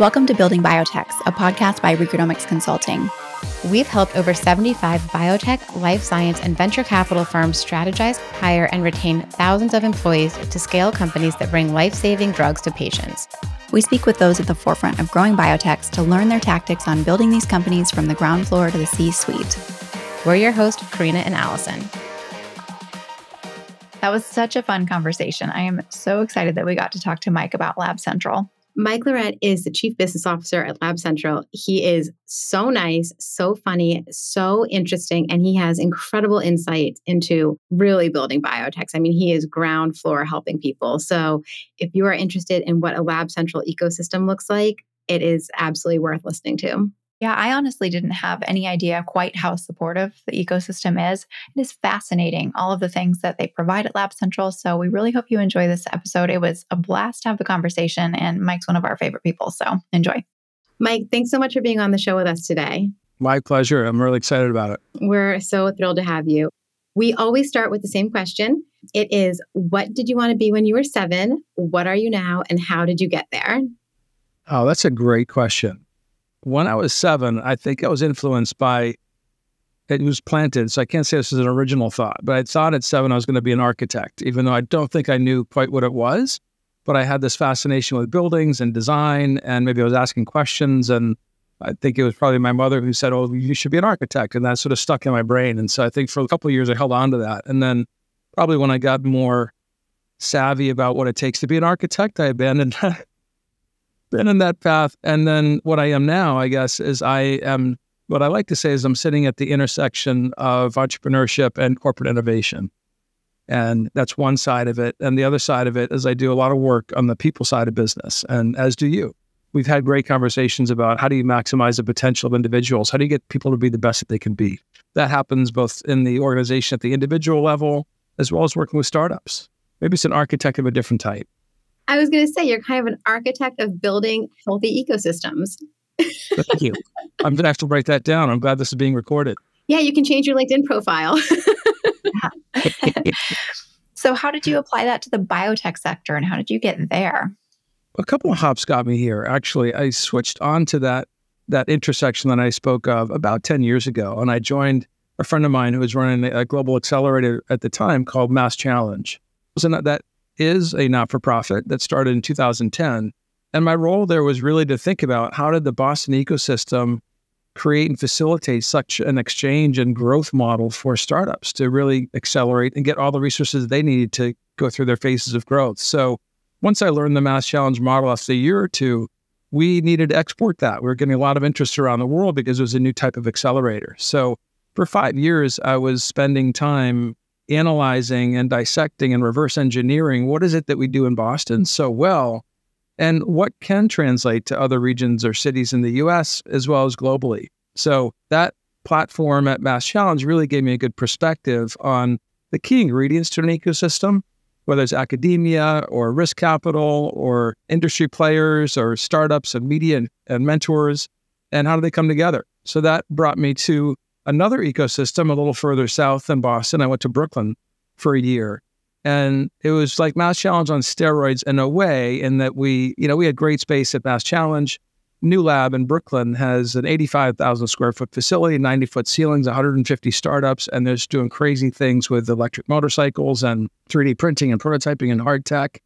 Welcome to Building Biotechs, a podcast by Recruitomics Consulting. We've helped over 75 biotech, life science, and venture capital firms strategize, hire, and retain thousands of employees to scale companies that bring life saving drugs to patients. We speak with those at the forefront of growing biotechs to learn their tactics on building these companies from the ground floor to the C suite. We're your hosts, Carina and Alison. That was such a fun conversation. I am so excited that we got to talk to Mike about Lab Central. Mike LaRhette is the chief business officer at Lab Central. He is so nice, so funny, so interesting, and he has incredible insight into really building biotechs. I mean, he is ground floor helping people. So if you are interested in what a Lab Central ecosystem looks like, it is absolutely worth listening to. Yeah, I honestly didn't have any idea quite how supportive the ecosystem is. It is fascinating, all of the things that they provide at Lab Central. So we really hope you enjoy this episode. It was a blast to have the conversation, and Mike's one of our favorite people. So enjoy. Mike, thanks so much for being on the show with us today. My pleasure. I'm really excited about it. We're so thrilled to have you. We always start with the same question. It is What did you want to be when you were seven? What are you now? And how did you get there? Oh, that's a great question when I was seven, I think I was influenced by it was planted. So I can't say this is an original thought, but I thought at seven I was going to be an architect, even though I don't think I knew quite what it was. But I had this fascination with buildings and design, and maybe I was asking questions. And I think it was probably my mother who said, Oh, you should be an architect. And that sort of stuck in my brain. And so I think for a couple of years I held on to that. And then probably when I got more savvy about what it takes to be an architect, I abandoned that been in that path. And then what I am now, I guess, is I am what I like to say is I'm sitting at the intersection of entrepreneurship and corporate innovation. And that's one side of it. And the other side of it is I do a lot of work on the people side of business, and as do you. We've had great conversations about how do you maximize the potential of individuals? How do you get people to be the best that they can be? That happens both in the organization at the individual level as well as working with startups. Maybe it's an architect of a different type. I was going to say you're kind of an architect of building healthy ecosystems. Thank you. I'm going to have to write that down. I'm glad this is being recorded. Yeah, you can change your LinkedIn profile. so, how did you apply that to the biotech sector and how did you get there? A couple of hops got me here. Actually, I switched on to that that intersection that I spoke of about 10 years ago and I joined a friend of mine who was running a global accelerator at the time called Mass Challenge. Wasn't that is a not for profit that started in 2010. And my role there was really to think about how did the Boston ecosystem create and facilitate such an exchange and growth model for startups to really accelerate and get all the resources they needed to go through their phases of growth. So once I learned the Mass Challenge model after a year or two, we needed to export that. We were getting a lot of interest around the world because it was a new type of accelerator. So for five years, I was spending time analyzing and dissecting and reverse engineering what is it that we do in Boston so well and what can translate to other regions or cities in the US as well as globally. So that platform at Mass Challenge really gave me a good perspective on the key ingredients to an ecosystem, whether it's academia or risk capital or industry players or startups and media and, and mentors, and how do they come together. So that brought me to another ecosystem a little further south than Boston. I went to Brooklyn for a year. And it was like Mass Challenge on steroids in a way, in that we, you know, we had great space at Mass Challenge. New Lab in Brooklyn has an 85,000 square foot facility, 90 foot ceilings, 150 startups, and they're just doing crazy things with electric motorcycles and 3D printing and prototyping and hard tech.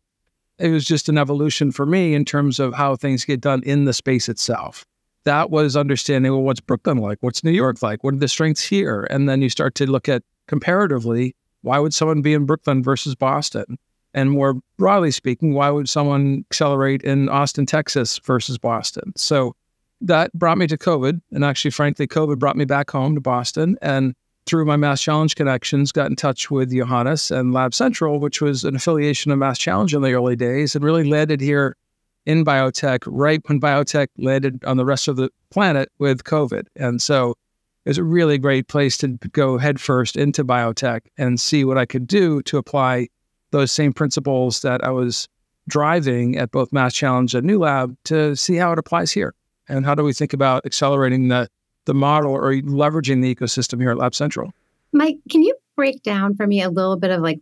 It was just an evolution for me in terms of how things get done in the space itself that was understanding well, what's Brooklyn like? What's New York like? What are the strengths here? And then you start to look at comparatively, why would someone be in Brooklyn versus Boston? And more broadly speaking, why would someone accelerate in Austin, Texas versus Boston? So that brought me to COVID. And actually, frankly, COVID brought me back home to Boston. And through my Mass Challenge connections, got in touch with Johannes and Lab Central, which was an affiliation of Mass Challenge in the early days, and really landed here in biotech right when biotech landed on the rest of the planet with COVID. And so it was a really great place to go headfirst into biotech and see what I could do to apply those same principles that I was driving at both Mass Challenge and New Lab to see how it applies here. And how do we think about accelerating the, the model or leveraging the ecosystem here at Lab Central? Mike, can you break down for me a little bit of like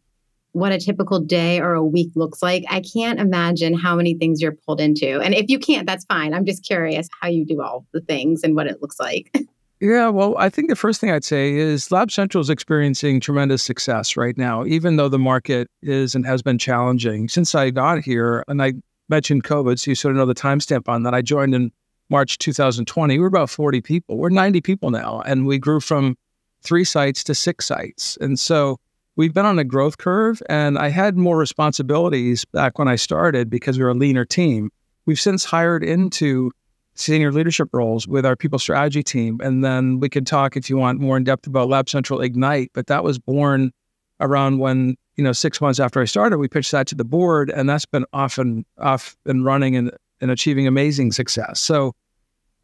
what a typical day or a week looks like, I can't imagine how many things you're pulled into. And if you can't, that's fine. I'm just curious how you do all the things and what it looks like. Yeah, well, I think the first thing I'd say is Lab Central is experiencing tremendous success right now, even though the market is and has been challenging. Since I got here, and I mentioned COVID, so you sort of know the timestamp on that. I joined in March 2020. We're about 40 people. We're 90 people now, and we grew from three sites to six sites. And so we've been on a growth curve, and I had more responsibilities back when I started because we were a leaner team. We've since hired into senior leadership roles with our people strategy team. And then we could talk if you want more in depth about Lab Central Ignite, but that was born around when, you know, six months after I started, we pitched that to the board and that's been off and off and running and, and achieving amazing success. So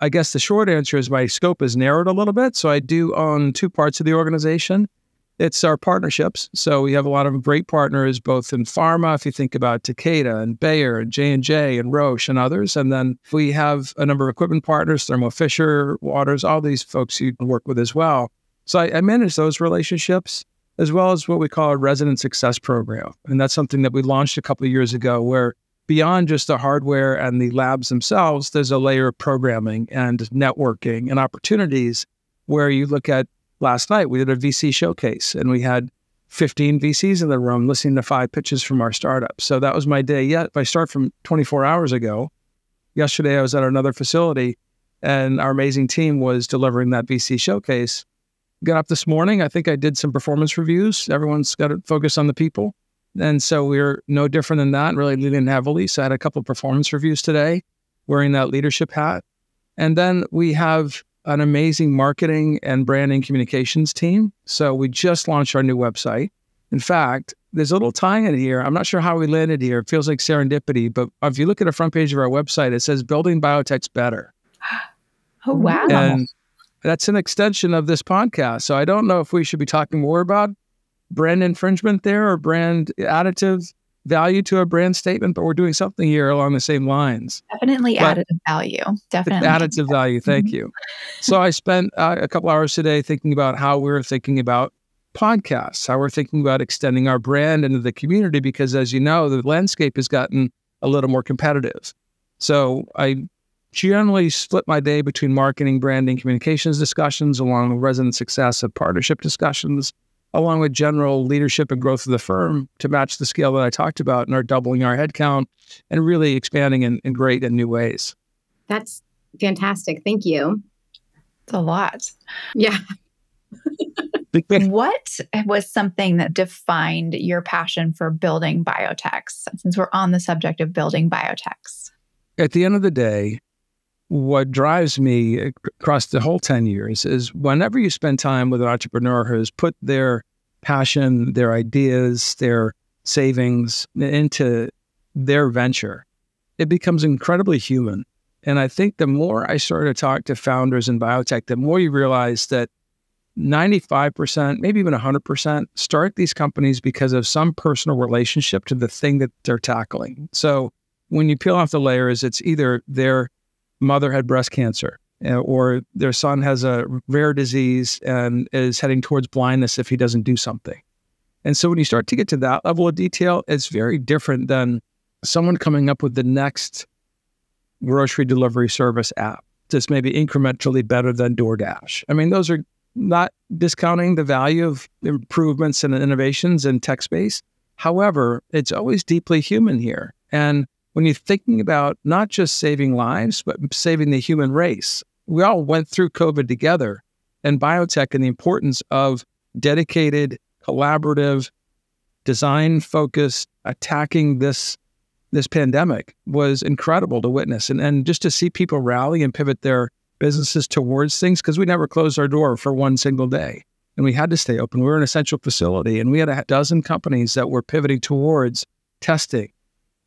I guess the short answer is my scope is narrowed a little bit. So I do own two parts of the organization it's our partnerships. So we have a lot of great partners, both in pharma. If you think about Takeda and Bayer and J and J and Roche and others, and then we have a number of equipment partners, Thermo Fisher, Waters, all these folks you work with as well. So I, I manage those relationships as well as what we call a resident success program, and that's something that we launched a couple of years ago, where beyond just the hardware and the labs themselves, there's a layer of programming and networking and opportunities where you look at last night we did a VC showcase and we had 15 VCs in the room listening to five pitches from our startup. So that was my day. Yet if I start from 24 hours ago, yesterday I was at another facility and our amazing team was delivering that VC showcase. Got up this morning. I think I did some performance reviews. Everyone's got to focus on the people. And so we're no different than that, really leading heavily. So I had a couple of performance reviews today, wearing that leadership hat. And then we have an amazing marketing and branding communications team. So we just launched our new website. In fact, there's a little tie in here. I'm not sure how we landed here. It feels like serendipity, but if you look at the front page of our website, it says building biotechs better. Oh, wow. And that's an extension of this podcast. So I don't know if we should be talking more about brand infringement there or brand additive value to a brand statement, but we're doing something here along the same lines. Definitely but additive value. Definitely. Additive value. Thank mm-hmm. you. So I spent uh, a couple hours today thinking about how we're thinking about podcasts, how we're thinking about extending our brand into the community, because as you know, the landscape has gotten a little more competitive. So I generally split my day between marketing, branding, communications discussions, along with resident success of partnership discussions along with general leadership and growth of the firm to match the scale that I talked about and are doubling our headcount and really expanding in, in great and new ways. That's fantastic. Thank you. It's a lot. Yeah. what was something that defined your passion for building biotechs since we're on the subject of building biotechs? At the end of the day, what drives me across the whole 10 years is whenever you spend time with an entrepreneur who has put their passion, their ideas, their savings into their venture, it becomes incredibly human. And I think the more I started to talk to founders in biotech, the more you realize that 95%, maybe even 100%, start these companies because of some personal relationship to the thing that they're tackling. So when you peel off the layers, it's either their mother had breast cancer uh, or their son has a rare disease and is heading towards blindness if he doesn't do something. And so when you start to get to that level of detail, it's very different than someone coming up with the next grocery delivery service app that's maybe incrementally better than DoorDash. I mean, those are not discounting the value of improvements and innovations in tech space. However, it's always deeply human here. And when you're thinking about not just saving lives, but saving the human race. We all went through COVID together, and biotech and the importance of dedicated, collaborative, design focused attacking this this pandemic was incredible to witness and, and just to see people rally and pivot their businesses towards things because we never closed our door for one single day and we had to stay open. We were an essential facility and we had a dozen companies that were pivoting towards testing,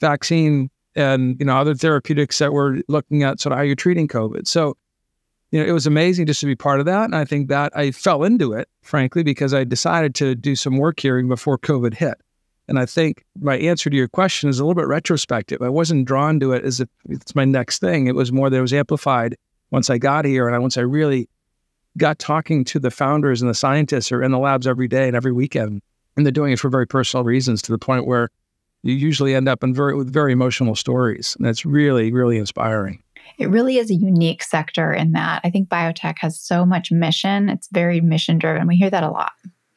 vaccine and you know other therapeutics that were looking at sort of how you're treating COVID. So, you know, it was amazing just to be part of that, and I think that I fell into it, frankly, because I decided to do some work here before COVID hit. And I think my answer to your question is a little bit retrospective. I wasn't drawn to it as if it's my next thing. It was more that it was amplified once I got here, and I, once I really got talking to the founders and the scientists who are in the labs every day and every weekend And they're doing it for very personal reasons to the point where you usually end up in very with very emotional stories. And that's really, really inspiring. It really is a unique sector in that I think biotech has so much mission. It's very mission driven. We hear that a lot.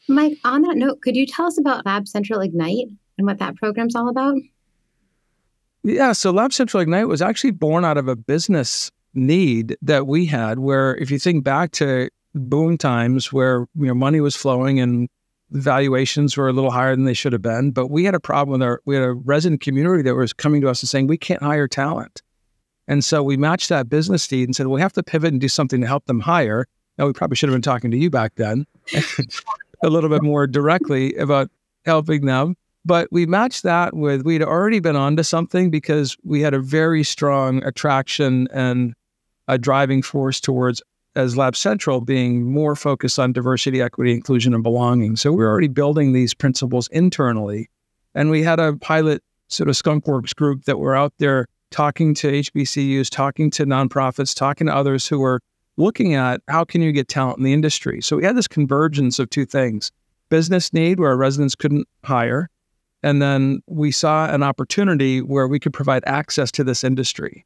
Mike, on that note, could you tell us about Lab Central Ignite and what that program's all about? Yeah, so Lab Central Ignite was actually born out of a business need that we had where if you think back to boom times where you know money was flowing and valuations were a little higher than they should have been, but we had a problem with our we had a resident community that was coming to us and saying we can't hire talent. And so we matched that business need and said, we have to pivot and do something to help them hire. Now, we probably should have been talking to you back then a little bit more directly about helping them. But we matched that with, we'd already been onto something because we had a very strong attraction and a driving force towards, as Lab Central, being more focused on diversity, equity, inclusion, and belonging. So we we're already building these principles internally. And we had a pilot sort of skunkworks group that were out there talking to HBCUs, talking to nonprofits, talking to others who were looking at how can you get talent in the industry. So we had this convergence of two things business need where our residents couldn't hire. And then we saw an opportunity where we could provide access to this industry.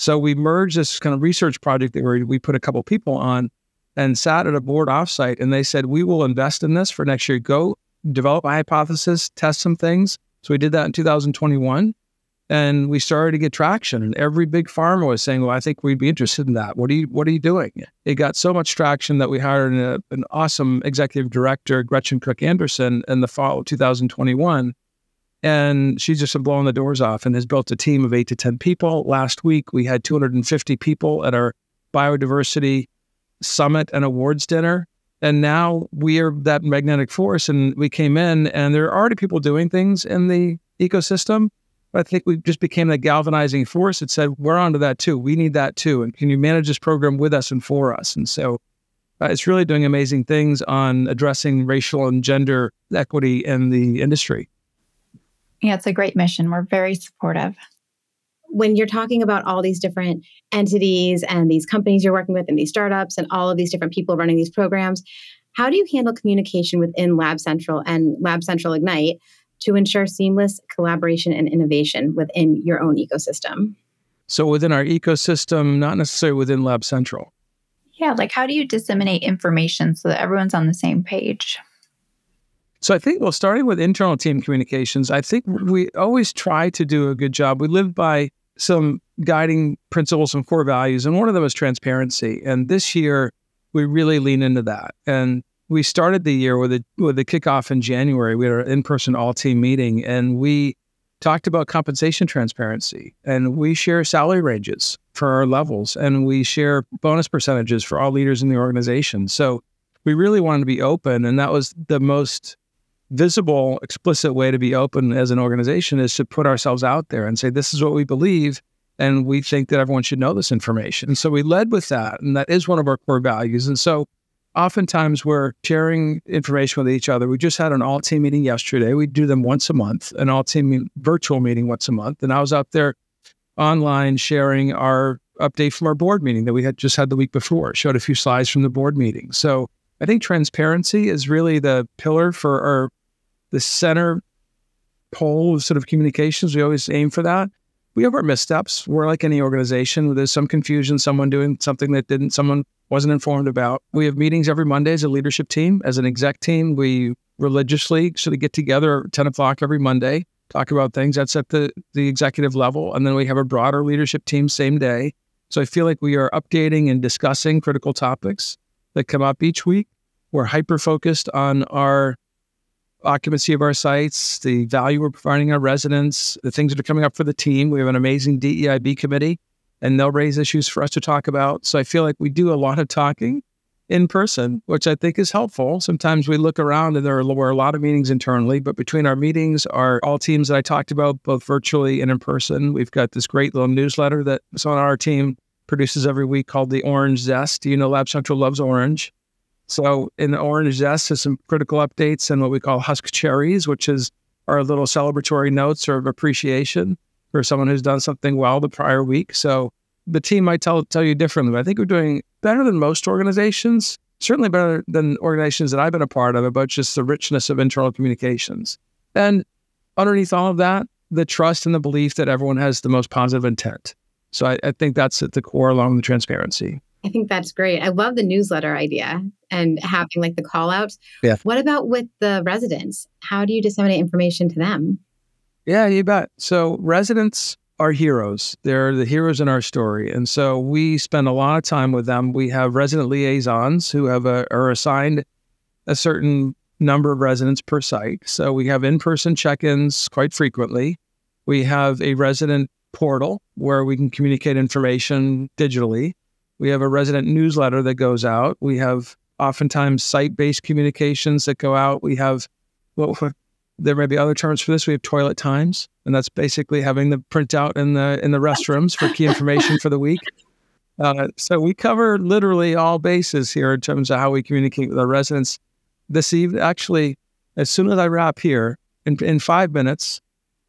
So we merged this kind of research project that we, put a couple people on and sat at a board offsite and they said, we will invest in this for next year. Go develop a hypothesis, test some things. So we did that in 2021 and we started to get traction and every big pharma was saying well i think we'd be interested in that what are you what are you doing it got so much traction that we hired an awesome executive director gretchen cook anderson in the fall of 2021 and she's just blowing the doors off and has built a team of 8 to 10 people last week we had 250 people at our biodiversity summit and awards dinner and now we are that magnetic force and we came in and there are already people doing things in the ecosystem but I think we just became that galvanizing force that said, we're onto that too. We need that too. And can you manage this program with us and for us? And so uh, it's really doing amazing things on addressing racial and gender equity in the industry. Yeah, it's a great mission. We're very supportive. When you're talking about all these different entities and these companies you're working with and these startups and all of these different people running these programs, how do you handle communication within Lab Central and Lab Central Ignite to ensure seamless collaboration and innovation within your own ecosystem? So, within our ecosystem, not necessarily within Lab Central. Yeah, like how do you disseminate information so that everyone's on the same page? So I think, well, starting with internal team communications, I think we always try to do a good job. We live by some guiding principles and core values, and one of them is transparency. And this year, we really lean into that. And we started the year with a with a kickoff in January. We had an in person all team meeting, and we talked about compensation transparency, and we share salary ranges for our levels, and we share bonus percentages for all leaders in the organization. So we really wanted to be open, and that was the most visible, explicit way to be open as an organization is to put ourselves out there and say, "This is what we believe." And we think that everyone should know this information. And so we led with that. And that is one of our core values. And so oftentimes we're sharing information with each other. We just had an all team meeting yesterday. We do them once a month, an all team virtual meeting once a month. And I was out there online sharing our update from our board meeting that we had just had the week before, showed a few slides from the board meeting. So I think transparency is really the pillar for our the center pole of sort of communications. We always aim for that. We have our missteps. We're like any organization. There's some confusion, someone doing something that didn't, someone wasn't informed about. We have meetings every Monday as a leadership team. As an exec team, we religiously sort of get together at 10 o'clock every Monday, talk about things. That's at the, the executive level. And then we have a broader leadership team same day. So I feel like we are updating and discussing critical topics that come up each week. We're hyper focused on our occupancy of our sites, the value we're providing our residents, the things that are coming up for the team. We have an amazing DEIB committee and they'll raise issues for us to talk about. So I feel like we do a lot of talking in person, which I think is helpful. Sometimes we look around and there are, were a lot of meetings internally, but between our meetings, our all teams that I talked about, both virtually and in person, we've got this great little newsletter that on our team produces every week called the Orange Zest. You know, Lab Central loves orange. So in the Orange Zest is some critical updates and what we call Husk Cherries, which is our little celebratory notes or appreciation for someone who's done something well the prior week. So the team might tell tell you differently. But I think we're doing better than most organizations certainly better than organizations that I've been a part of about just the richness of internal communications. And underneath all of that, the trust and the belief that everyone has the most positive intent. So I, I think that's at the core along the transparency. I think that's great. I love the newsletter idea and having like the call outs. Yeah. What about with the residents? How do you disseminate information to them? Yeah, you bet. So residents are heroes. They're the heroes in our story. And so we spend a lot of time with them. We have resident liaisons who have a, are assigned a certain number of residents per site. So we have in-person check-ins quite frequently. We have a resident portal where we can communicate information digitally. We have a resident newsletter that goes out. We have oftentimes site-based communications that go out. We have well, there may be other terms for this. We have toilet times, and that's basically having the printout in the in the restrooms for key information for the week. Uh, so we cover literally all bases here in terms of how we communicate with our residents. This evening, actually, as soon as I wrap here, in, in five minutes,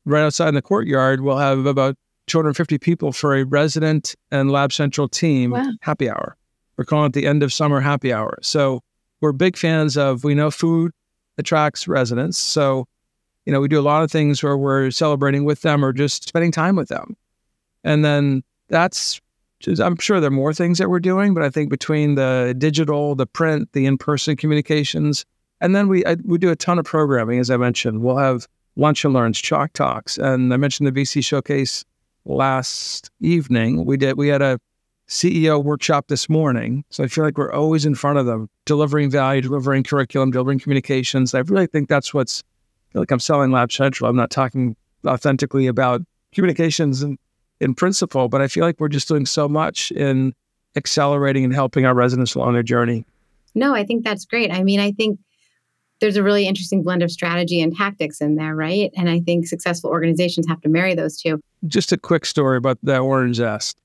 right outside in the courtyard, we'll have about 250 people for a resident and Lab Central team Wow. happy hour. We're calling it the end of summer happy hour. So we're big fans of, we know food attracts residents. So, you know, we do a lot of things where we're celebrating with them or just spending time with them. And then that's, just, I'm sure there are more things that we're doing, but I think between the digital, the print, the in person communications, and then we, I, we do a ton of programming, as I mentioned. We'll have lunch and learns, chalk talks. And I mentioned the VC showcase last evening. We did, we had a CEO workshop this morning. So I feel like we're always in front of them, delivering value, delivering curriculum, delivering communications. I really think that's what's like I'm selling Lab Central. I'm not talking authentically about communications in, in principle, but I feel like we're just doing so much in accelerating and helping our residents along their journey. No, I think that's great. I mean, I think there's a really interesting blend of strategy and tactics in there, right? And I think successful organizations have to marry those two. Just a quick story about that orange zest.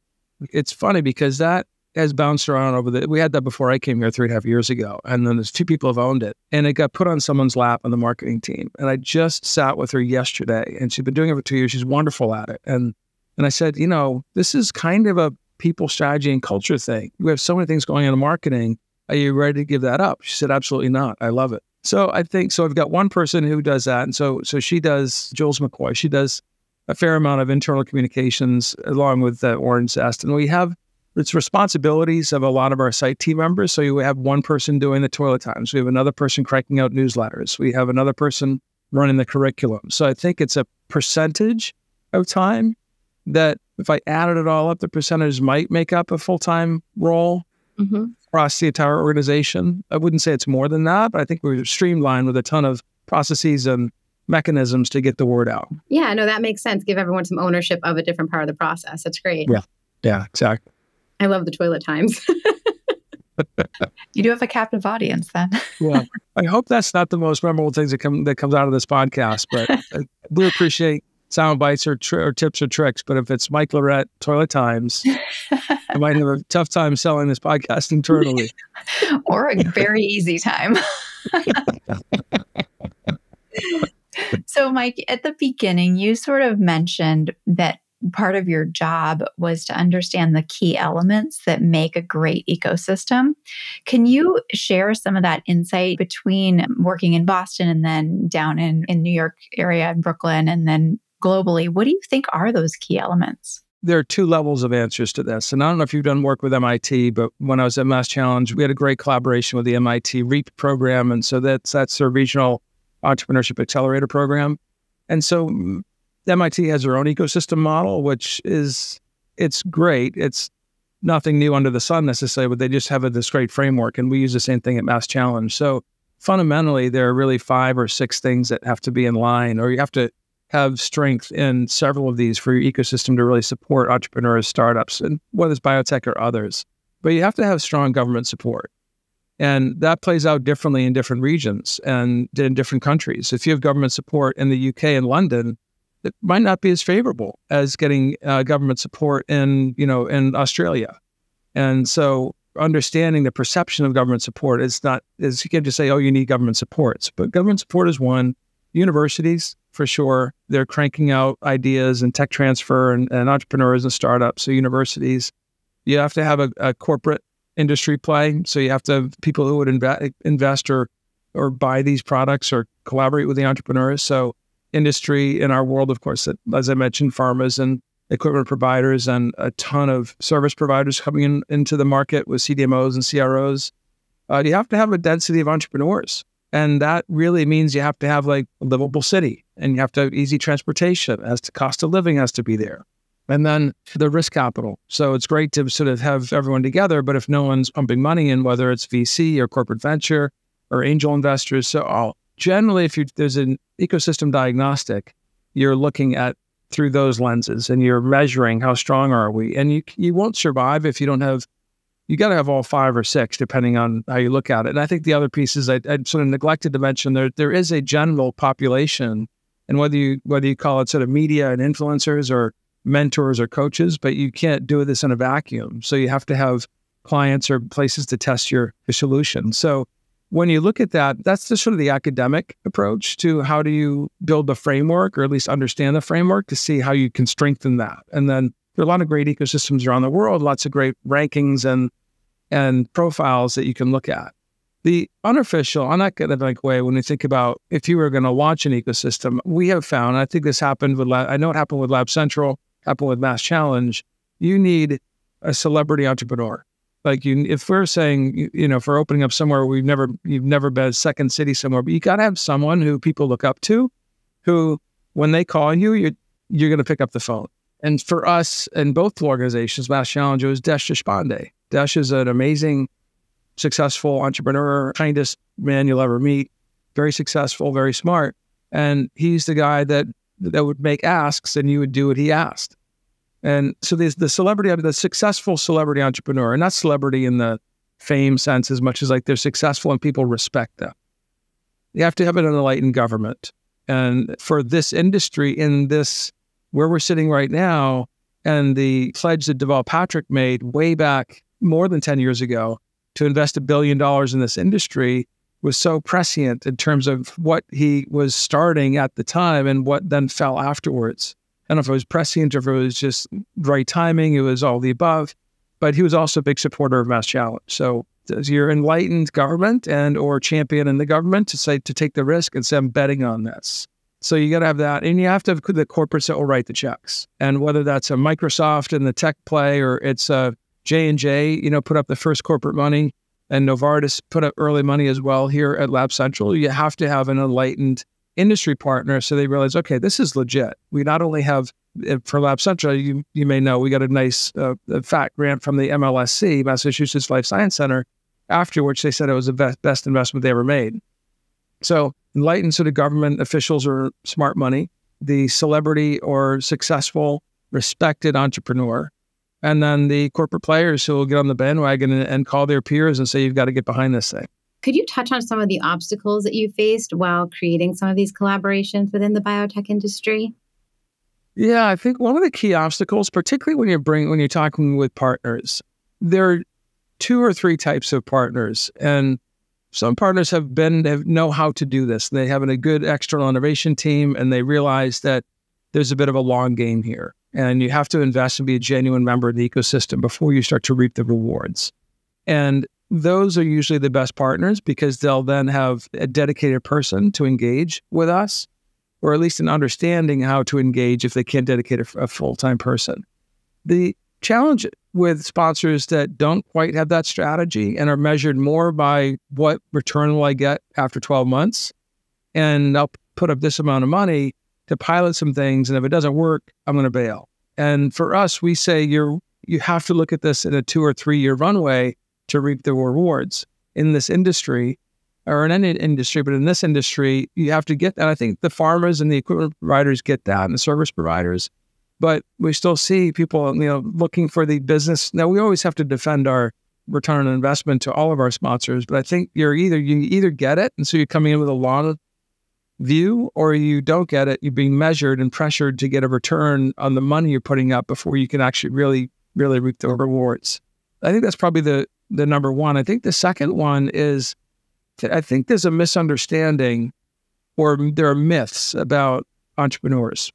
It's funny because that has bounced around over the. We had that before I came here three and a half years ago, and then there's two people have owned it, and it got put on someone's lap on the marketing team. And I just sat with her yesterday, and she's been doing it for two years. She's wonderful at it, and and I said, you know, this is kind of a people strategy and culture thing. We have so many things going on in marketing. Are you ready to give that up? She said, absolutely not. I love it. So I think so. I've got one person who does that, and so so she does. Jules McCoy. She does a fair amount of internal communications along with the Orange Zest, and we have it's responsibilities of a lot of our site team members. So you have one person doing the toilet times. We have another person cranking out newsletters. We have another person running the curriculum. So I think it's a percentage of time that if I added it all up, the percentage might make up a full time role Mm-hmm. Across the entire organization. I wouldn't say it's more than that, but I think we're streamlined with a ton of processes and mechanisms to get the word out. Yeah, no, that makes sense. Give everyone some ownership of a different part of the process. That's great. Yeah. Yeah, exactly. I love the toilet times. You do have a captive audience then. Well, I hope that's not the most memorable things that come that comes out of this podcast, but I do appreciate sound bites or, tr- or tips or tricks. But if it's Mike LaRhette, Toilet Times, I might have a tough time selling this podcast internally. or a very easy time. so, Mike, at the beginning, you sort of mentioned that part of your job was to understand the key elements that make a great ecosystem. Can you share some of that insight between working in Boston and then down in, in New York area in Brooklyn and then globally? What do you think are those key elements? there are two levels of answers to this. And I don't know if you've done work with MIT, but when I was at Mass Challenge, we had a great collaboration with the MIT REAP program. And so that's that's their regional entrepreneurship accelerator program. And so mm, MIT has their own ecosystem model, which is it's great. It's nothing new under the sun necessarily, but they just have a, this great framework. And we use the same thing at Mass Challenge. So fundamentally, there are really five or six things that have to be in line, or you have to have strength in several of these for your ecosystem to really support entrepreneurs, startups, and whether it's biotech or others. But you have to have strong government support. And that plays out differently in different regions and in different countries. If you have government support in the UK and London, it might not be as favorable as getting uh, government support in, you know, in Australia. And so understanding the perception of government support is not is you can't just say, oh, you need government supports. But government support is one. Universities, for sure, they're cranking out ideas and tech transfer and, and entrepreneurs and startups. So universities, you have to have a, a corporate industry play. So you have to have people who would inve- invest or or buy these products or collaborate with the entrepreneurs. So industry in our world, of course, as I mentioned, pharmas and equipment providers and a ton of service providers coming in into the market with CDMOs and CROs. Uh, you have to have a density of entrepreneurs. And that really means you have to have like a livable city and you have to have easy transportation as to cost of living has to be there. And then the risk capital. So it's great to sort of have everyone together, but if no one's pumping money in, whether it's VC or corporate venture or angel investors, so all generally, if you, there's an ecosystem diagnostic, you're looking at through those lenses and you're measuring how strong are we. And you you won't survive if you don't have you got to have all five or six, depending on how you look at it. And I think the other piece is I, I sort of neglected to mention there there is a general population, and whether you whether you call it sort of media and influencers or mentors or coaches, but you can't do this in a vacuum. So you have to have clients or places to test your, your solution. So when you look at that, that's just sort of the academic approach to how do you build the framework or at least understand the framework to see how you can strengthen that. And then there are a lot of great ecosystems around the world, lots of great rankings and and profiles that you can look at. The unofficial, unacademic way, when you think about if you were going to launch an ecosystem, we have found, I think this happened with, I know it happened with Lab Central, happened with Mass Challenge, you need a celebrity entrepreneur. Like you, if we're saying, you know, for opening up somewhere we've never, you've never been a second city somewhere, but you got to have someone who people look up to, who, when they call you, you're you're going to pick up the phone. And for us and both organizations, Mass Challenge was Desh Deshpande. Desh is an amazing, successful entrepreneur, kindest man you'll ever meet, very successful, very smart. And he's the guy that that would make asks and you would do what he asked. And so there's the celebrity, the successful celebrity entrepreneur, and not celebrity in the fame sense as much as like they're successful and people respect them. You have to have an enlightened government. And for this industry in this where we're sitting right now and the pledge that Deval Patrick made way back more than 10 years ago to invest a billion dollars in this industry was so prescient in terms of what he was starting at the time and what then fell afterwards. I don't know if it was prescient or if it was just right timing, it was all the above, but he was also a big supporter of Mass Challenge. So does your enlightened government and or champion in the government to say to take the risk and say I'm betting on this. So you got to have that, and you have to have the corporates that will write the checks. And whether that's a Microsoft and the tech play, or it's a J and J, you know, put up the first corporate money, and Novartis put up early money as well here at Lab Central. You have to have an enlightened industry partner so they realize, okay, this is legit. We not only have eh, for Lab Central, you you may know we got a nice uh, fat grant from the MLSC, Massachusetts Life Science Center, after which they said it was the best investment they ever made. So enlightened sort of government officials or smart money, the celebrity or successful, respected entrepreneur, and then the corporate players who will get on the bandwagon and, and call their peers and say, you've got to get behind this thing. Could you touch on some of the obstacles that you faced while creating some of these collaborations within the biotech industry? Yeah, I think one of the key obstacles, particularly when you're bring when you're talking with partners, there are two or three types of partners, and some partners have been have know how to do this. They have a good external innovation team, and they realize that there's a bit of a long game here, and you have to invest and be a genuine member of the ecosystem before you start to reap the rewards. And those are usually the best partners because they'll then have a dedicated person to engage with us, or at least an understanding how to engage if they can't dedicate a, a full time person. The challenge with sponsors that don't quite have that strategy and are measured more by what return will I get after 12 months. And I'll put up this amount of money to pilot some things. And if it doesn't work, I'm going to bail. And for us, we say you're, you have to look at this in a two or three year runway to reap the rewards in this industry or in any industry, but in this industry, you have to get that. I think the pharmas and the equipment providers get that and the service providers but we still see people, you know, looking for the business. Now we always have to defend our return on investment to all of our sponsors, but I think you're either you either get it, and so you're coming in with a long view, or you don't get it. You're being measured and pressured to get a return on the money you're putting up before you can actually really, really reap the rewards. I think that's probably the the number one. I think the second one is I think there's a misunderstanding or there are myths about entrepreneurs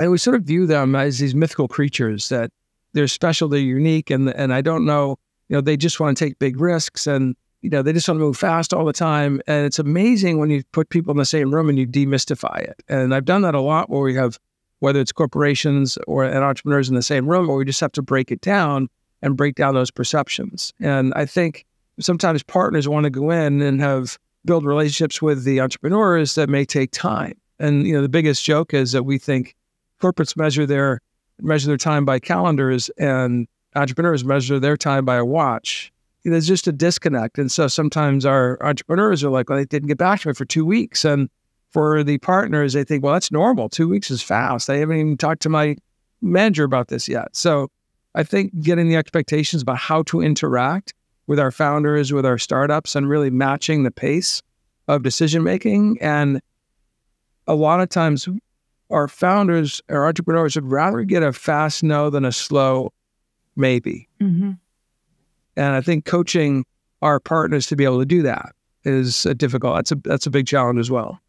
and we sort of view them as these mythical creatures that they're special, they're unique, and and I don't know you know, they just want to take big risks and, you know, they just want to move fast all the time. And it's amazing when you put people in the same room and you demystify it. And I've done that a lot where we have, whether it's corporations or and entrepreneurs in the same room, or we just have to break it down and break down those perceptions. And I think sometimes partners want to go in and have build relationships with the entrepreneurs that may take time. And you know, the biggest joke is that we think corporates measure their measure their time by calendars and entrepreneurs measure their time by a watch. There's just a disconnect. And so sometimes our entrepreneurs are like, well, they didn't get back to me for two weeks. And for the partners, they think, well, that's normal. Two weeks is fast. I haven't even talked to my manager about this yet. So I think getting the expectations about how to interact with our founders, with our startups, and really matching the pace of decision making. And a lot of times, our founders, our entrepreneurs would rather get a fast no than a slow maybe. Mm-hmm. And I think coaching our partners to be able to do that is a difficult. That's a that's a big challenge as well.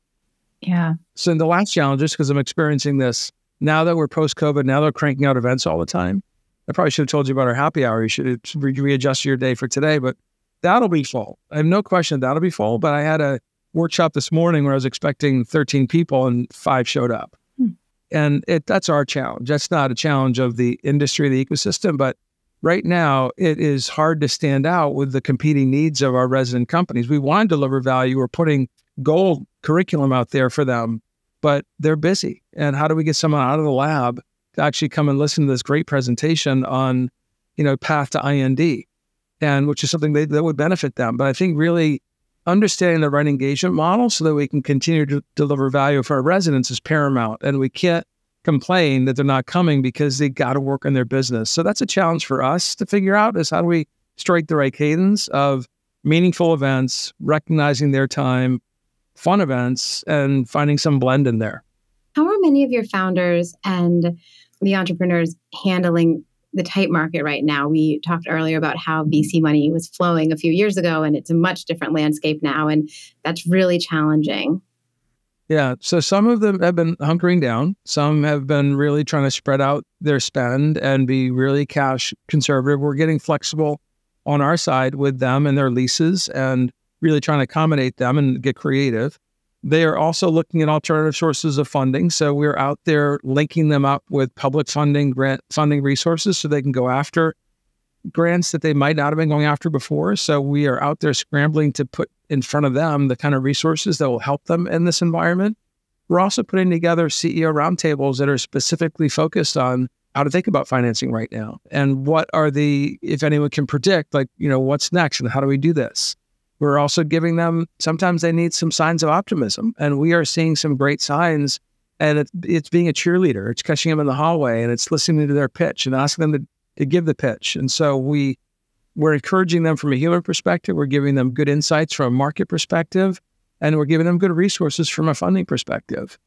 Yeah. So the last challenge, just because I'm experiencing this now that we're post COVID, now they're cranking out events all the time. I probably should have told you about our happy hour. You should re- readjust your day for today, but that'll be full. I have no question that'll be full. But I had a workshop this morning where I was expecting 13 people and five showed up. And it, that's our challenge. That's not a challenge of the industry, the ecosystem, but right now it is hard to stand out with the competing needs of our resident companies. We want to deliver value. We're putting gold curriculum out there for them, but they're busy. And how do we get someone out of the lab to actually come and listen to this great presentation on, you know, path to IND, and which is something they, that would benefit them. But I think really understanding the right engagement model so that we can continue to deliver value for our residents is paramount. And we can't complain that they're not coming because they got to work on their business. So that's a challenge for us to figure out is how do we strike the right cadence of meaningful events, recognizing their time, fun events, and finding some blend in there. How are many of your founders and the entrepreneurs handling the tight market right now? We talked earlier about how VC money was flowing a few years ago, and it's a much different landscape now, and that's really challenging. Yeah. So some of them have been hunkering down. Some have been really trying to spread out their spend and be really cash conservative. We're getting flexible on our side with them and their leases and really trying to accommodate them and get creative. They are also looking at alternative sources of funding. So we're out there linking them up with public funding, grant funding resources so they can go after grants that they might not have been going after before. So we are out there scrambling to put in front of them the kind of resources that will help them in this environment. We're also putting together CEO roundtables that are specifically focused on how to think about financing right now and what are the, if anyone can predict, like, you know, what's next and how do we do this? We're also giving them, sometimes they need some signs of optimism. And we are seeing some great signs. And it's, it's being a cheerleader, it's catching them in the hallway and it's listening to their pitch and asking them to, to give the pitch. And so we, we're encouraging them from a human perspective. We're giving them good insights from a market perspective, and we're giving them good resources from a funding perspective.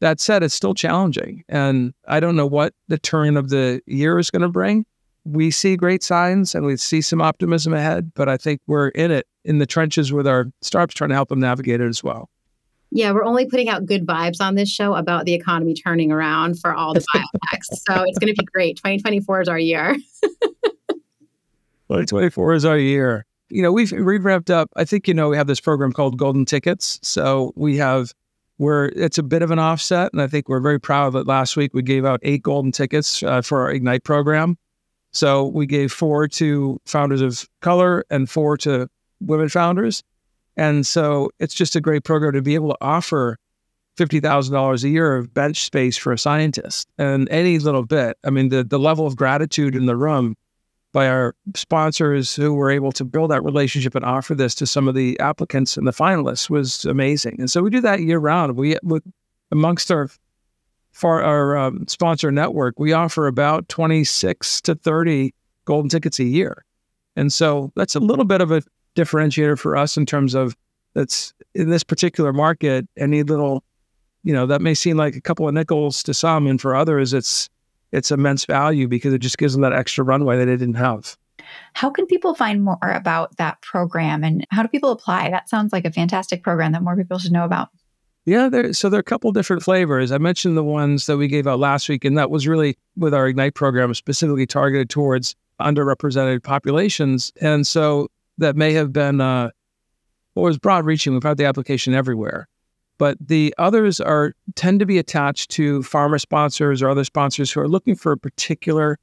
That said, it's still challenging. And I don't know what the turn of the year is going to bring, we see great signs and we see some optimism ahead, but I think we're in it in the trenches with our startups trying to help them navigate it as well. Yeah, we're only putting out good vibes on this show about the economy turning around for all the biotechs. so it's going to be great. 2024 is our year. 2024 is our year. You know, we've we've wrapped up. I think you know we have this program called Golden Tickets. So we have where it's a bit of an offset, and I think we're very proud that last week we gave out eight golden tickets uh, for our Ignite program. So we gave four to founders of color and four to women founders. And so it's just a great program to be able to offer $50,000 a year of bench space for a scientist and any little bit. I mean, the, the level of gratitude in the room by our sponsors who were able to build that relationship and offer this to some of the applicants and the finalists was amazing. And so we do that year round. We, amongst our for our um, sponsor network, we offer about 26 to 30 golden tickets a year. And so that's a little bit of a differentiator for us in terms of that's in this particular market, any little, you know, that may seem like a couple of nickels to some, and for others, it's it's immense value because it just gives them that extra runway that they didn't have. How can people find more about that program and how do people apply? That sounds like a fantastic program that more people should know about. Yeah, there, so there are a couple different flavors. I mentioned the ones that we gave out last week, and that was really with our Ignite program, specifically targeted towards underrepresented populations. And so that may have been, uh, it was broad reaching. We've had the application everywhere. But the others are tend to be attached to pharma sponsors or other sponsors who are looking for a particular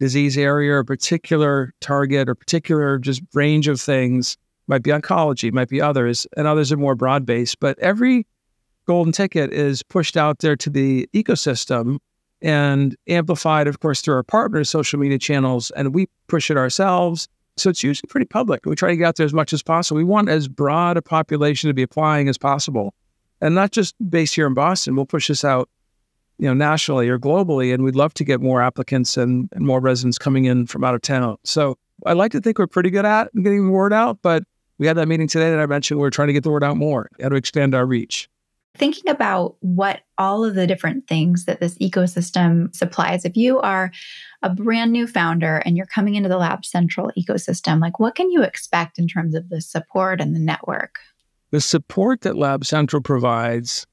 disease area or a particular target or particular just range of things. Might be oncology, might be others, and others are more broad based. But every golden ticket is pushed out there to the ecosystem and amplified, of course, through our partners' social media channels, and we push it ourselves. So it's usually pretty public. We try to get out there as much as possible. We want as broad a population to be applying as possible, and not just based here in Boston. We'll push this out, you know, nationally or globally, and we'd love to get more applicants and, and more residents coming in from out of town. So I like to think we're pretty good at getting the word out, but we had that meeting today that I mentioned. We're trying to get the word out more, how to expand our reach thinking about what all of the different things that this ecosystem supplies, if you are a brand new founder and you're coming into the Lab Central ecosystem, like what can you expect in terms of the support and the network? The support that Lab Central provides,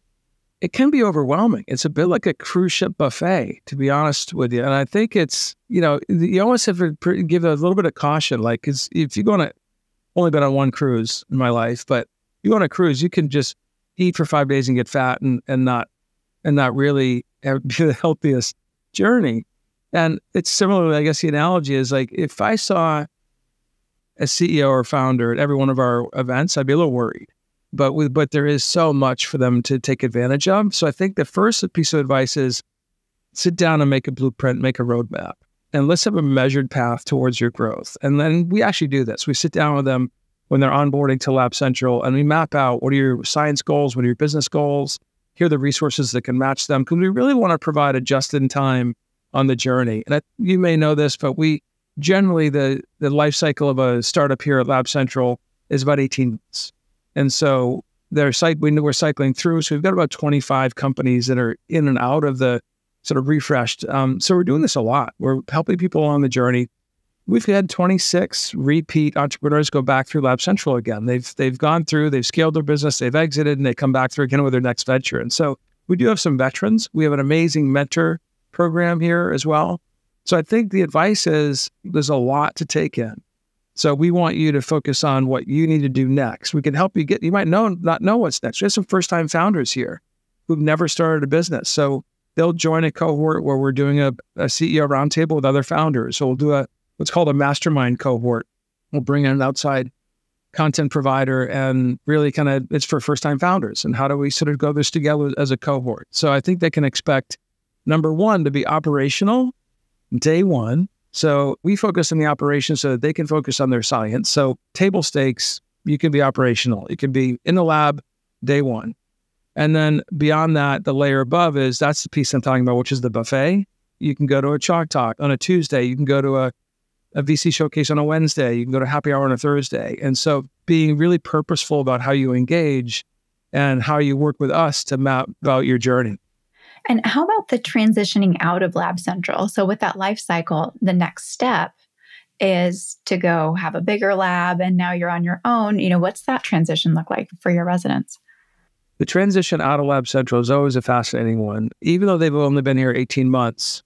it can be overwhelming. It's a bit like a cruise ship buffet, to be honest with you. And I think it's, you know, you always have to give a little bit of caution. Like, cause if you go on a, only been on one cruise in my life, but you go on a cruise, you can just eat for five days and get fat and, and not and not really be the healthiest journey. And it's similar, I guess the analogy is like if I saw a CEO or founder at every one of our events, I'd be a little worried. But with but there is so much for them to take advantage of. So I think the first piece of advice is sit down and make a blueprint, make a roadmap, and let's have a measured path towards your growth. And then we actually do this. We sit down with them when they're onboarding to Lab Central and we map out what are your science goals, what are your business goals, here are the resources that can match them. Because we really want to provide a just in time on the journey. And I, you may know this, but we generally, the, the life cycle of a startup here at Lab Central is about 18 months. And so they're we're cycling through. So we've got about 25 companies that are in and out of the sort of refreshed. Um, so we're doing this a lot. We're helping people along the journey. We've had 26 repeat entrepreneurs go back through Lab Central again. They've they've gone through, they've scaled their business, they've exited, and they come back through again with their next venture. And so we do have some veterans. We have an amazing mentor program here as well. So I think the advice is there's a lot to take in. So we want you to focus on what you need to do next. We can help you get. You might know not know what's next. We have some first time founders here who've never started a business. So they'll join a cohort where we're doing a, a CEO roundtable with other founders. So we'll do a what's called a mastermind cohort. We'll bring in an outside content provider and really kind of it's for first time founders. And how do we sort of go this together as a cohort? So I think they can expect number one to be operational day one. So we focus on the operation so that they can focus on their science. So table stakes, you can be operational. You can be in the lab day one. And then beyond that, the layer above is that's the piece I'm talking about, which is the buffet. You can go to a chalk talk on a Tuesday. You can go to a a VC showcase on a Wednesday. You can go to happy hour on a Thursday. And so being really purposeful about how you engage and how you work with us to map out your journey. And how about the transitioning out of Lab Central? So with that life cycle, the next step is to go have a bigger lab and now you're on your own. You know, what's that transition look like for your residents? The transition out of Lab Central is always a fascinating one. Even though they've only been here 18 months,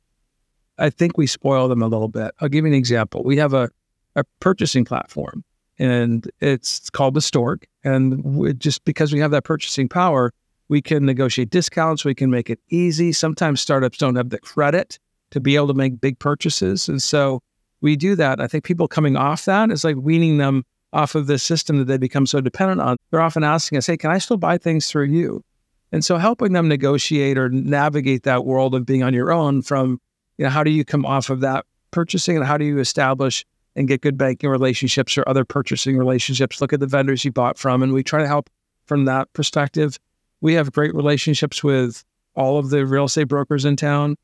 I think we spoil them a little bit. I'll give you an example. We have a, a purchasing platform and it's called the Stork. And just because we have that purchasing power, we can negotiate discounts. We can make it easy. Sometimes startups don't have the credit to be able to make big purchases. And so we do that. I think people coming off that is like weaning them off of the system that they become so dependent on. They're often asking us, hey, can I still buy things through you? And so helping them negotiate or navigate that world of being on your own from you know, how do you come off of that purchasing and how do you establish and get good banking relationships or other purchasing relationships? Look at the vendors you bought from, and we try to help from that perspective. We have great relationships with all of the real estate brokers in town.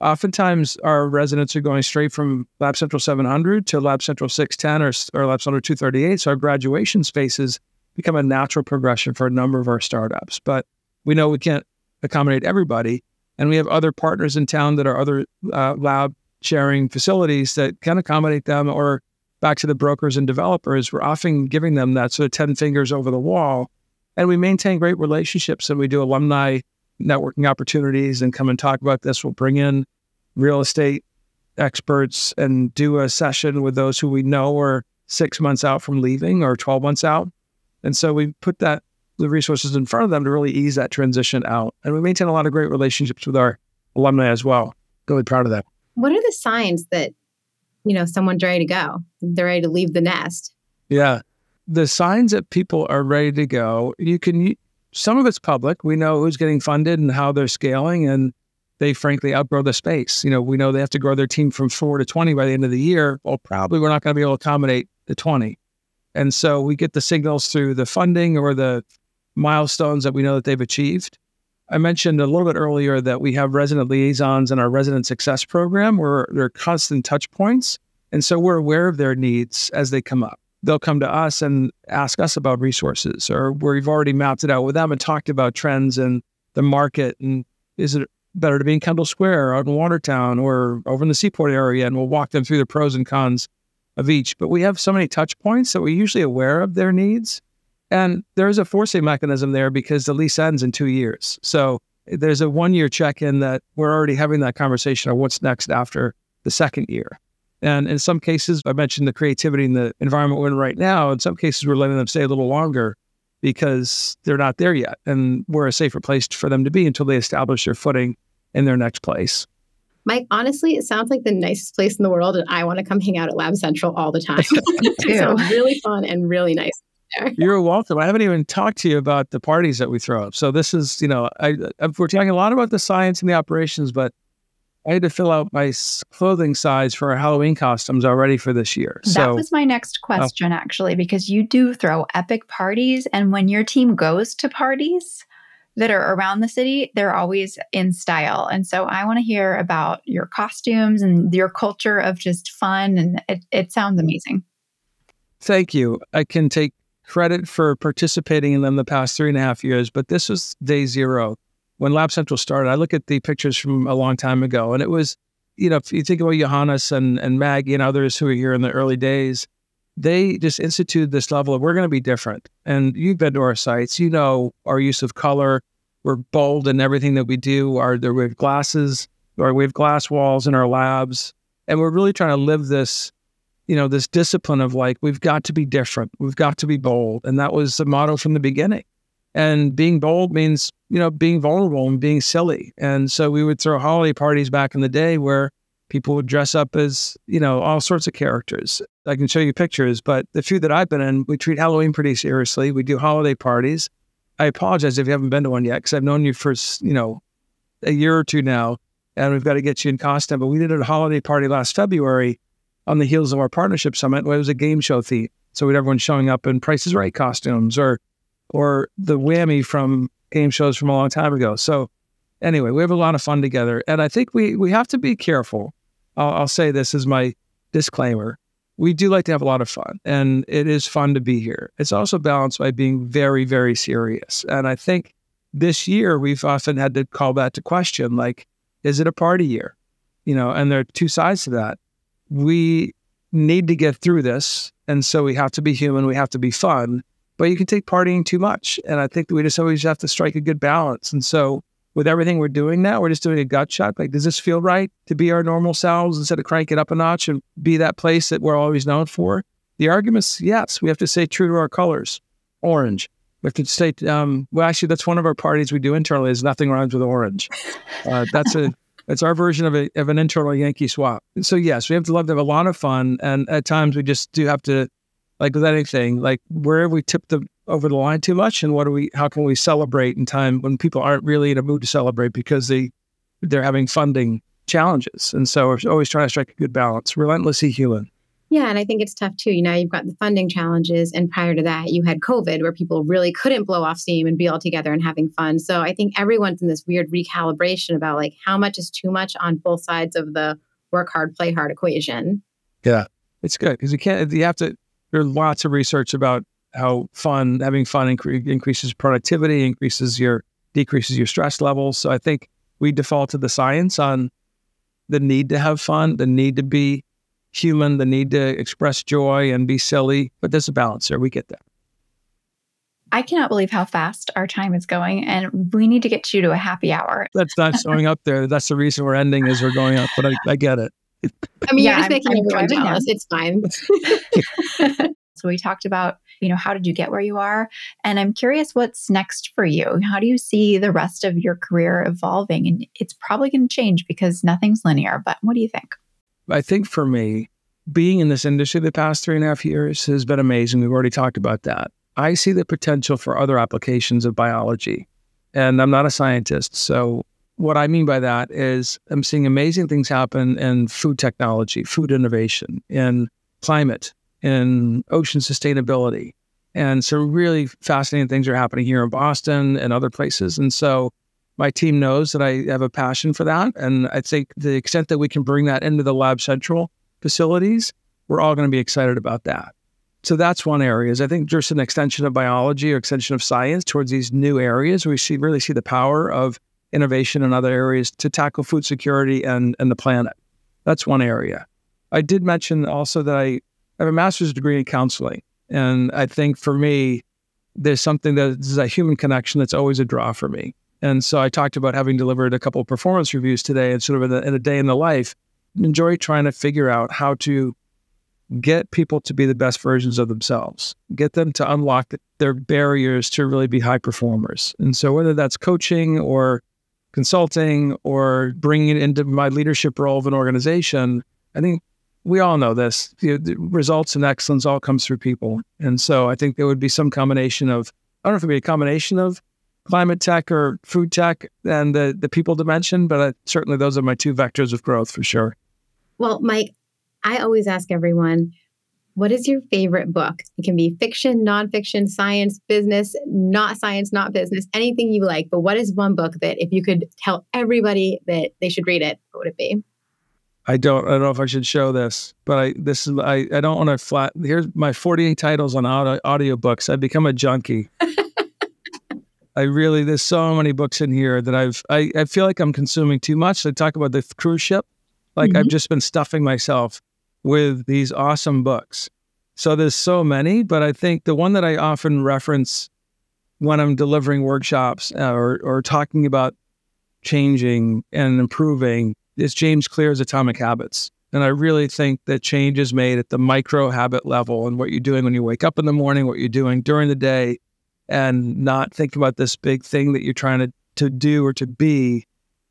Oftentimes, our residents are going straight from Lab Central 700 to Lab Central 610 or, or Lab Central 238. So our graduation spaces become a natural progression for a number of our startups. But we know we can't accommodate everybody. And we have other partners in town that are other uh, lab sharing facilities that can accommodate them or back to the brokers and developers. We're often giving them that sort of 10 fingers over the wall. And we maintain great relationships and we do alumni networking opportunities and come and talk about this. We'll bring in real estate experts and do a session with those who we know are six months out from leaving or 12 months out. And so we put that the resources in front of them to really ease that transition out. And we maintain a lot of great relationships with our alumni as well. Really proud of that. What are the signs that, you know, someone's ready to go? They're ready to leave the nest. Yeah. The signs that people are ready to go, you can some of it's public. We know who's getting funded and how they're scaling and they frankly outgrow the space. You know, we know they have to grow their team from four to 20 by the end of the year. Well, probably we're not going to be able to accommodate the 20. And so we get the signals through the funding or the milestones that we know that they've achieved. I mentioned a little bit earlier that we have resident liaisons in our resident success program where there are constant touch points. And so we're aware of their needs as they come up. They'll come to us and ask us about resources, or we've already mapped it out with them and talked about trends and the market. And is it better to be in Kendall Square, out in Watertown, or over in the Seaport area? And we'll walk them through the pros and cons of each. But we have so many touch points that we're usually aware of their needs and there's a forcing mechanism there because the lease ends in two years. So eh, there's a one year check in that we're already having that conversation of what's next after the second year. And in some cases, I mentioned the creativity in the environment we're in right now. In some cases, we're letting them stay a little longer because they're not there yet. And we're a safer place for them to be until they establish their footing in their next place. Mike, honestly, it sounds like the nicest place in the world. And I want to come hang out at Lab Central all the time. it sounds really fun and really nice there. You're welcome. I haven't even talked to you about the parties that we throw up. So this is, you know, I, I, we're talking a lot about the science and the operations, but I had to fill out my clothing size for our Halloween costumes already for this year. So, that was my next oh. question, oh. actually, because you do throw epic parties. And when your team goes to parties that are around the city, they're always in style. And so I want to hear about your costumes and your culture of just fun. And it, it sounds amazing. Thank you. I can take credit for participating in them the past three and a half years, but this was day zero. When Lab Central started, I look at the pictures from a long time ago, and it was, you know, if you think about Johannes and, and Maggie and others who were here in the early days, they just instituted this level of we're going to be different. And you've been to our sites, you know our use of color. We're bold in everything that we do. Our there we have glasses, or we have glass walls in our labs, and we're really trying to live this you know, this discipline of like, we've got to be different. We've got to be bold. And that was the motto from the beginning. And being bold means, you know, being vulnerable and being silly. And so we would throw holiday parties back in the day where people would dress up as, you know, all sorts of characters. I can show you pictures, but the few that I've been in, we treat Halloween pretty seriously. We do holiday parties. I apologize if you haven't been to one yet because I've known you for, you know, a year or two now, and we've got to get you in costume. But we did a holiday party last February on the heels of our partnership summit, where it was a game show theme. So we had everyone showing up in Price is Right costumes or or the whammy from game shows from a long time ago. So anyway, we have a lot of fun together, and I think we we have to be careful. I'll, I'll say this as my disclaimer: we do like to have a lot of fun, and it is fun to be here. It's also balanced by being very very serious, and I think this year we've often had to call that to question, like, is it a party year? You know, and there are two sides to that we need to get through this. And so we have to be human, we have to be fun, but you can take partying too much. And I think that we just always have to strike a good balance. And so with everything we're doing now, we're just doing a gut check. Like, does this feel right to be our normal selves instead of crank it up a notch and be that place that we're always known for? The argument's yes, we have to stay true to our colors. Orange. We have to stay, um, well, actually, that's one of our parties we do internally is nothing rhymes with orange. Uh, that's a, it's our version of, a, of an internal Yankee swap. So yes, we have to love to have a lot of fun, and at times we just do have to, like with anything, like where have we tip the over the line too much, and what do we? How can we celebrate in time when people aren't really in a mood to celebrate because they they're having funding challenges, and so we're always trying to strike a good balance. Relentlessly human. Yeah, and I think it's tough too. You know, you've got the funding challenges, and prior to that, you had COVID where people really couldn't blow off steam and be all together and having fun. So I think everyone's in this weird recalibration about like how much is too much on both sides of the work hard, play hard equation. Yeah, it's good because you can't, you have to, there's lots of research about how fun, having fun incre- increases productivity, increases your, decreases your stress levels. So I think we default to the science on the need to have fun, the need to be human, the need to express joy and be silly, but there's a balance there. We get that. I cannot believe how fast our time is going, and we need to get you to a happy hour. That's not showing up there. That's the reason we're ending is we're going up, but I, I get it. I mean, Yeah, you're just I'm- making I'm everyone driving jealous. It's fine. So we talked about, you know, how did you get where you are? And I'm curious what's next for you. How do you see the rest of your career evolving? And it's probably going to change because nothing's linear, but what do you think? I think for me, being in this industry the past three and a half years has been amazing. We've already talked about that. I see the potential for other applications of biology. And I'm not a scientist. So, what I mean by that is I'm seeing amazing things happen in food technology, food innovation, in climate, in ocean sustainability. And some really fascinating things are happening here in Boston and other places. And so, my team knows that I have a passion for that. And I think the extent that we can bring that into the Lab Central facilities, we're all going to be excited about that. So that's one area. Is I think just an extension of biology or extension of science towards these new areas. We see really see the power of innovation in other areas to tackle food security and, and the planet. That's one area. I did mention also that I have a master's degree in counseling. And I think for me, there's something that is a human connection that's always a draw for me. And so I talked about having delivered a couple of performance reviews today and sort of in a, in a day in the life. Enjoy trying to figure out how to get people to be the best versions of themselves, get them to unlock the, their barriers to really be high performers. And so whether that's coaching or consulting or bringing it into my leadership role of an organization, I think we all know this. The results and excellence all comes through people. And so I think there would be some combination of, I don't know if it'd be a combination of climate tech or food tech and the, the people dimension, but uh, certainly those are my two vectors of growth for sure. Well, Mike, I always ask everyone, what is your favorite book? It can be fiction, nonfiction, science, business, not science, not business, anything you like. But what is one book that if you could tell everybody that they should read it, what would it be? I don't I don't know if I should show this, but I this is I, I don't want to flat here's my 48 titles on audio audiobooks. I've become a junkie. I really there's so many books in here that I've I, I feel like I'm consuming too much. I talk about the cruise ship. Like I've just been stuffing myself with these awesome books. So there's so many, but I think the one that I often reference when I'm delivering workshops uh, or or talking about changing and improving is James Clear's Atomic Habits. And I really think that change is made at the micro habit level and what you're doing when you wake up in the morning, what you're doing during the day, and not think about this big thing that you're trying to, to do or to be.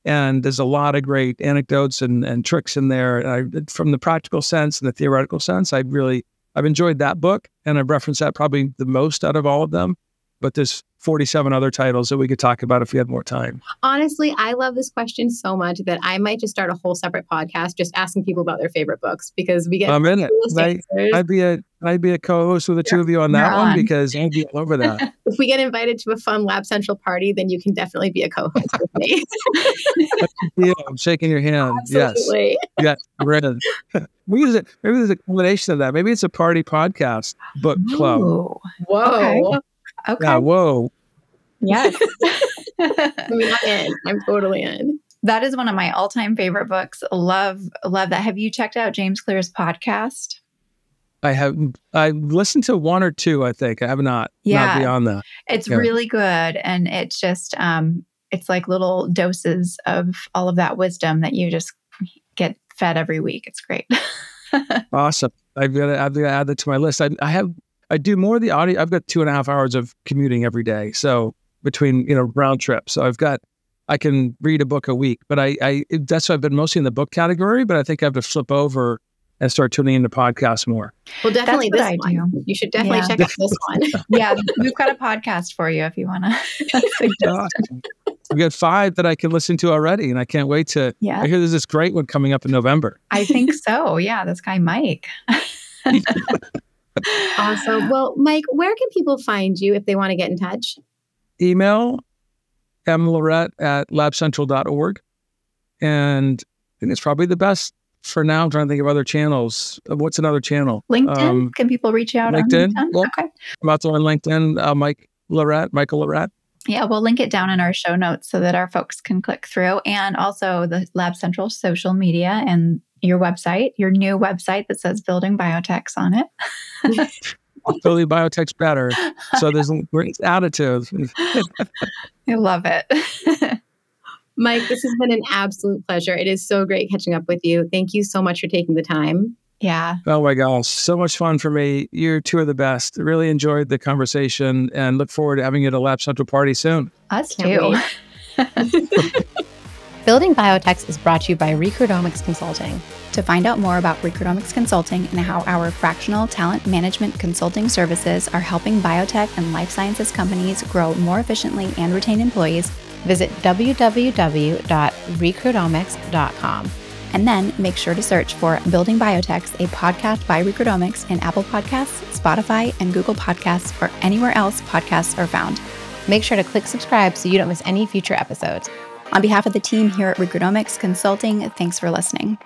And there's a lot of great anecdotes and, and tricks in there. And I, from the practical sense and the theoretical sense, I really I've enjoyed that book and I've referenced that probably the most out of all of them. But there's 47 other titles that we could talk about if we had more time. Honestly, I love this question so much that I might just start a whole separate podcast just asking people about their favorite books because we get I'm in it. I, I'd be a I'd be a co-host with the two of you on You're that one because I'd be all over that. if we get invited to a fun Lab Central party, then you can definitely be a co-host with me. yeah, I'm shaking your hand. Absolutely. Yes, yeah, we're in. we use it. Maybe there's a combination of that. Maybe it's a party podcast book club. Ooh, Whoa. Okay. Okay. Yeah, whoa. Yes. I mean, I'm in. I'm totally in. that is one of my all-time favorite books. Love, love that. Have you checked out James Clear's podcast? I have I listened to one or two. I think I have not. Yeah. Not beyond that. It's Yeah. really good, and it's just um, it's like little doses of all of that wisdom that you just get fed every week. It's great. Awesome. I've got to, I've got to add that to my list. I, I have I do more of the audio. I've got two and a half hours of commuting every day. So between you know round trips, so I've got I can read a book a week. But I, I that's why I've been mostly in the book category. But I think I have to flip over and start tuning into podcasts more. Well, definitely what this one. do. You should definitely Yeah. check out this one. yeah, we've got a podcast for you if you want to. Awesome. I've got five that I can listen to already, and I can't wait to. yeah, I hear there's this great one coming up in November. I think so. Yeah, this guy Mike. awesome. Well, Mike, where can people find you if they want to get in touch? Email mlarhette at labcentral.org. And I think it's probably the best for now. I'm trying to think of other channels. Uh, What's another channel? LinkedIn. Um, can people reach out LinkedIn? on LinkedIn? Well- okay. I'm also on LinkedIn, uh, Mike LaRhette, Michael LaRhette. Yeah, we'll link it down in our show notes so that our folks can click through, and also the Lab Central social media and your website, your new website that says Building Biotechs on it. Philly Biotech's better. So there's a great additive. I love it. Mike, this has been an absolute pleasure. It is so great catching up with you. Thank you so much for taking the time. Yeah. Oh my gosh, so much fun for me. You two are the best. Really enjoyed the conversation and look forward to having you at a Lab Central party soon. Us Can't too. Building Biotechs is brought to you by Recruitomics Consulting. To find out more about Recruitomics Consulting and how our fractional talent management consulting services are helping biotech and life sciences companies grow more efficiently and retain employees, Visit www.recruitomics.com. and then make sure to search for Building Biotechs, a podcast by Recruitomics in Apple Podcasts, Spotify, and Google Podcasts, or anywhere else podcasts are found. Make sure to click subscribe so you don't miss any future episodes. On behalf of the team here at Recruitomics Consulting, thanks for listening.